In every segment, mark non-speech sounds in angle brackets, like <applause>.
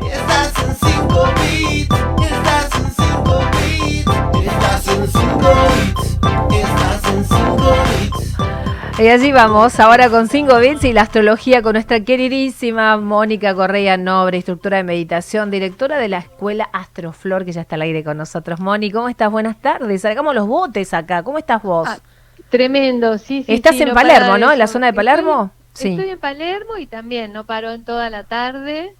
Estás en 5 bits, estás en 5 bits, estás en 5 bits, estás en 5 bits. Y así vamos, ahora con 5 bits y la astrología con nuestra queridísima Mónica Correa Nobre, instructora de meditación, directora de la escuela Astroflor, que ya está al aire con nosotros. Moni, ¿cómo estás? Buenas tardes. Sacamos los botes acá. ¿Cómo estás vos? Ah, tremendo, sí, sí. Estás sí, en no Palermo, ¿no? En la zona de Estoy- Palermo. Sí. Estoy en Palermo y también no paró en toda la tarde.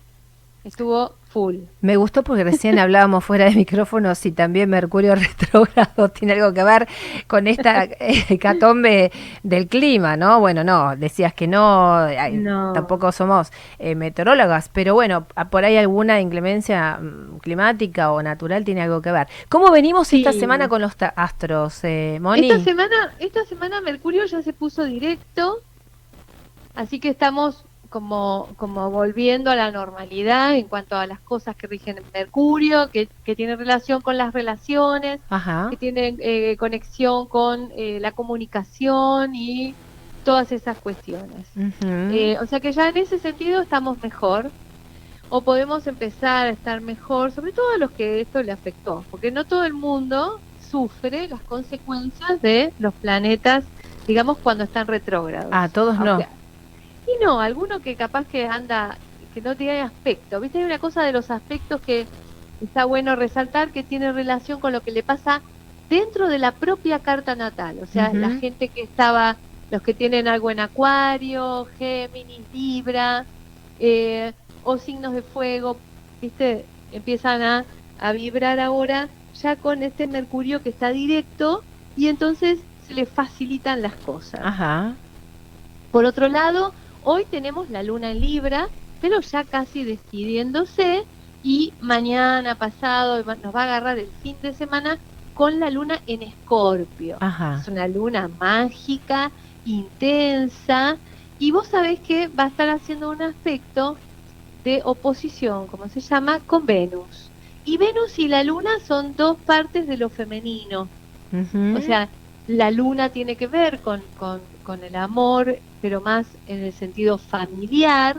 Estuvo full. Me gustó porque recién hablábamos fuera de micrófonos y también Mercurio <laughs> retrógrado tiene algo que ver con esta eh, hecatombe del clima, ¿no? Bueno, no, decías que no, No. tampoco somos eh, meteorólogas, pero bueno, por ahí alguna inclemencia mm, climática o natural tiene algo que ver. ¿Cómo venimos esta semana con los astros, eh, Moni? Esta semana, esta semana Mercurio ya se puso directo, así que estamos como, como volviendo a la normalidad en cuanto a las cosas que rigen Mercurio, que, que tiene relación con las relaciones, Ajá. que tienen eh, conexión con eh, la comunicación y todas esas cuestiones. Eh, o sea que ya en ese sentido estamos mejor o podemos empezar a estar mejor, sobre todo a los que esto le afectó, porque no todo el mundo sufre las consecuencias de los planetas, digamos, cuando están retrógrados. Ah, todos no. Aunque- no, alguno que capaz que anda, que no tiene aspecto. ¿Viste? Hay una cosa de los aspectos que está bueno resaltar que tiene relación con lo que le pasa dentro de la propia carta natal. O sea, la gente que estaba, los que tienen algo en Acuario, Géminis, Libra, eh, o signos de fuego, ¿viste? Empiezan a, a vibrar ahora ya con este Mercurio que está directo y entonces se le facilitan las cosas. Ajá. Por otro lado, hoy tenemos la luna en Libra, pero ya casi despidiéndose y mañana pasado nos va a agarrar el fin de semana con la luna en Escorpio. Ajá. Es una luna mágica, intensa y vos sabés que va a estar haciendo un aspecto de oposición, como se llama, con Venus. Y Venus y la luna son dos partes de lo femenino. O sea, la luna tiene que ver con, con, con el amor, pero más en el sentido familiar,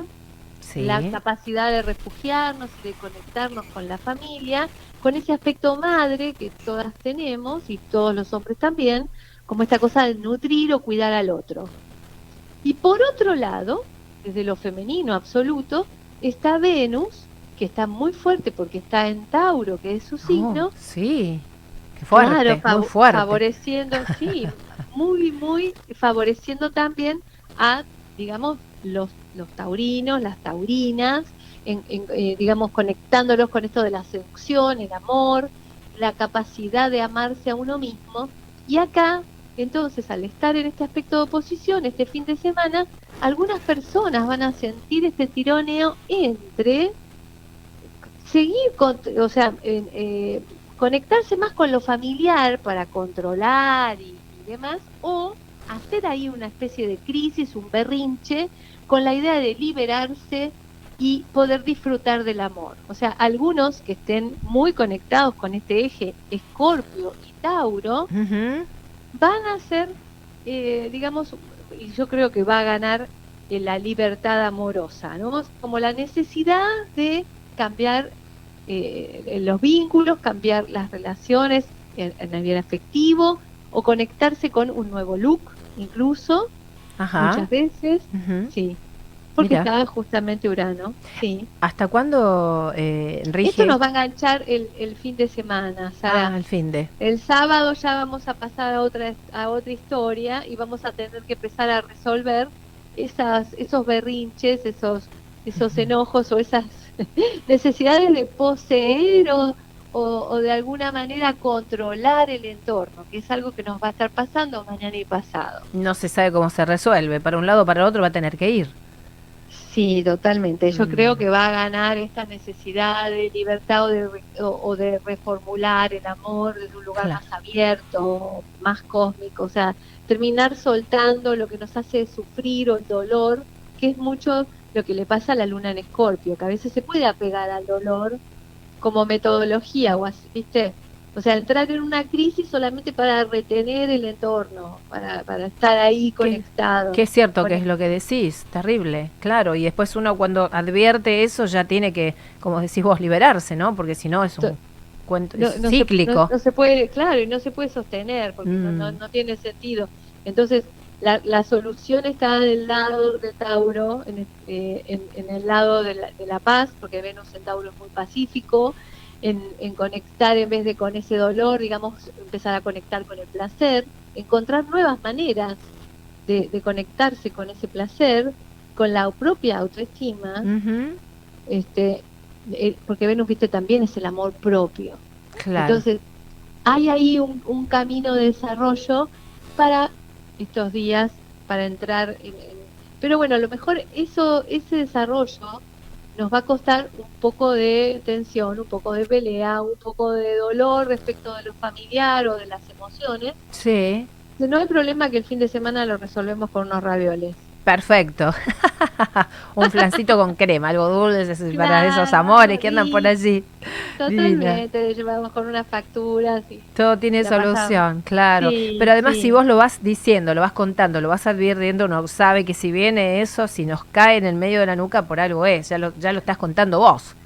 sí. la capacidad de refugiarnos y de conectarnos con la familia, con ese aspecto madre que todas tenemos y todos los hombres también, como esta cosa de nutrir o cuidar al otro. Y por otro lado, desde lo femenino absoluto, está Venus, que está muy fuerte porque está en Tauro, que es su signo, Oh, sí. Qué fuerte, Claro, muy fuerte. favoreciendo, sí, muy, muy favoreciendo también a, digamos, los, los taurinos, las taurinas, en, en, eh, digamos, conectándolos con esto de la seducción, el amor, la capacidad de amarse a uno mismo. Y acá, entonces, al estar en este aspecto de oposición, este fin de semana, algunas personas van a sentir este tironeo entre seguir, con, o sea, en, eh, conectarse más con lo familiar para controlar y, y demás, o hacer ahí una especie de crisis, un berrinche, con la idea de liberarse y poder disfrutar del amor. O sea, algunos que estén muy conectados con este eje Escorpio y Tauro, van a ser, eh, digamos, y yo creo que va a ganar eh, la libertad amorosa, ¿no? Como la necesidad de cambiar eh, los vínculos, cambiar las relaciones en, en el bien afectivo o conectarse con un nuevo look, incluso, Ajá. muchas veces, sí. Porque está justamente Urano, sí. ¿Hasta cuándo eh, rige? Esto nos va a enganchar el, el fin de semana, Sara. Ah, el fin de. El sábado ya vamos a pasar a otra a otra historia y vamos a tener que empezar a resolver esas esos berrinches, esos esos enojos o esas <laughs> necesidades de poseer o, o, o de alguna manera controlar el entorno, que es algo que nos va a estar pasando mañana y pasado. No se sabe cómo se resuelve. Para un lado o para el otro va a tener que ir. Sí, totalmente. Yo Mm. creo que va a ganar esta necesidad de libertad o de, o, o de reformular el amor desde un lugar Claro. más abierto, más cósmico. O sea, terminar soltando lo que nos hace sufrir o el dolor, que es mucho lo que le pasa a la luna en Escorpio, que a veces se puede apegar al dolor como metodología, o así, ¿viste? O sea, entrar en una crisis solamente para retener el entorno, para, para estar ahí conectado. Que es cierto que es lo que decís, terrible, claro. Y después uno cuando advierte eso ya tiene que, como decís vos, liberarse, ¿no? Porque si no es un cuento cíclico. no, se puede, claro, y no se puede sostener porque no, mm. no, tiene sentido. Entonces, la, la, solución está del lado de Tauro, en el, eh, en, el lado de la, de la, paz, porque Venus en Tauro es muy pacífico, en, conectar en vez de con ese dolor, digamos, empezar a conectar con el placer, encontrar nuevas maneras de, conectarse con ese placer, con la propia autoestima, este, eh, porque Venus, viste, también es el amor propio. Entonces, hay ahí un, camino de desarrollo para estos días, para entrar en, pero bueno, a lo mejor eso, ese desarrollo nos va a costar un poco de tensión, un poco de pelea, un poco de dolor respecto de lo familiar o de las emociones. Sí. No hay problema que el fin de semana lo resolvemos con unos ravioles. Perfecto. <laughs> un flancito con crema, algo dulce para esos amores que andan por allí. Totalmente, llevamos con unas facturas. Y Todo tiene solución, claro. Pero además si vos lo vas diciendo, lo vas contando, lo vas advirtiendo, uno sabe que si viene eso, si nos cae en el medio de la nuca, por algo es, ya lo, ya lo estás contando vos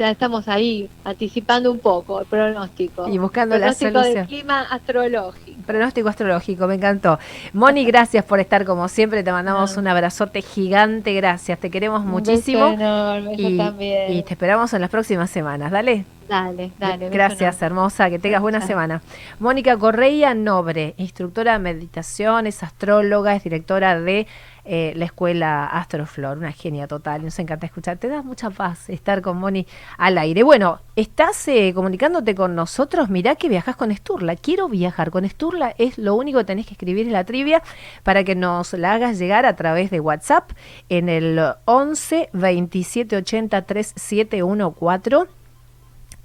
ya estamos ahí anticipando un poco el pronóstico. Y buscando la solución. del clima astrológico. Pronóstico astrológico, me encantó. Moni, gracias por estar como siempre. Te mandamos un abrazote gigante. Gracias, te queremos muchísimo. Enorme, y, también. y te esperamos en las próximas semanas. Dale. Dale, dale. Gracias, hermosa. Que tengas buena semana. Mónica Correia Nobre, instructora de meditación, es astróloga, es directora de eh, la escuela Astroflor, una genia total, nos encanta escuchar, te da mucha paz estar con Moni al aire. Bueno, estás eh, comunicándote con nosotros, mirá que viajas con Esturla, quiero viajar con Esturla, es lo único que tenés que escribir en la trivia para que nos la hagas llegar a través de WhatsApp en el 11 27 80 3714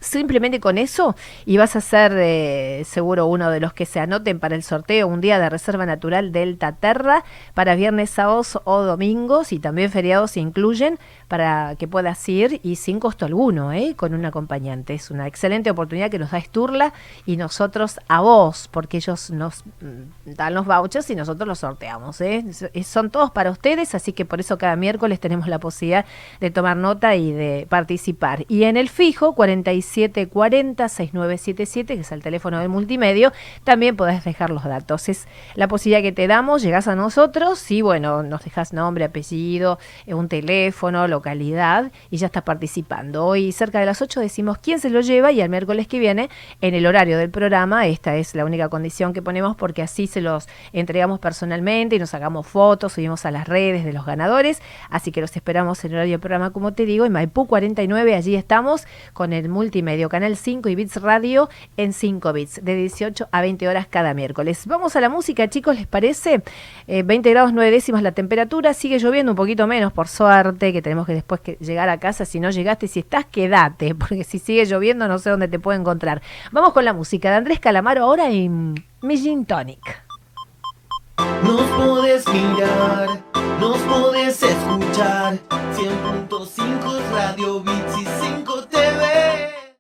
Simplemente con eso y vas a ser eh, seguro uno de los que se anoten para el sorteo un día de Reserva Natural Delta Terra para viernes, sábados o domingos y también feriados se incluyen para que puedas ir y sin costo alguno, ¿eh? con un acompañante. Es una excelente oportunidad que nos da Esturla y nosotros a vos, porque ellos nos mm, dan los vouchers y nosotros los sorteamos. ¿eh? Son todos para ustedes, así que por eso cada miércoles tenemos la posibilidad de tomar nota y de participar. Y en el fijo 4740-6977, que es el teléfono del multimedio, también podés dejar los datos. Es la posibilidad que te damos, llegás a nosotros y bueno, nos dejas nombre, apellido, eh, un teléfono, localidad y ya está participando. Hoy cerca de las 8 decimos quién se lo lleva y el miércoles que viene en el horario del programa, esta es la única condición que ponemos porque así se los entregamos personalmente y nos sacamos fotos, subimos a las redes de los ganadores, así que los esperamos en el horario del programa como te digo, en Maipú 49, allí estamos con el multimedio Canal 5 y Bits Radio en 5 bits, de 18 a 20 horas cada miércoles. Vamos a la música chicos, ¿les parece? 20 eh, grados 9 décimas la temperatura, sigue lloviendo un poquito menos por suerte, que tenemos que después que llegar a casa, si no llegaste, si estás, quédate, <laughs> porque si sigue lloviendo no sé dónde te puedo encontrar. Vamos con la música de Andrés Calamaro ahora en Mi Tonic. Nos podés mirar, nos podés escuchar, 100.5 Radio Vida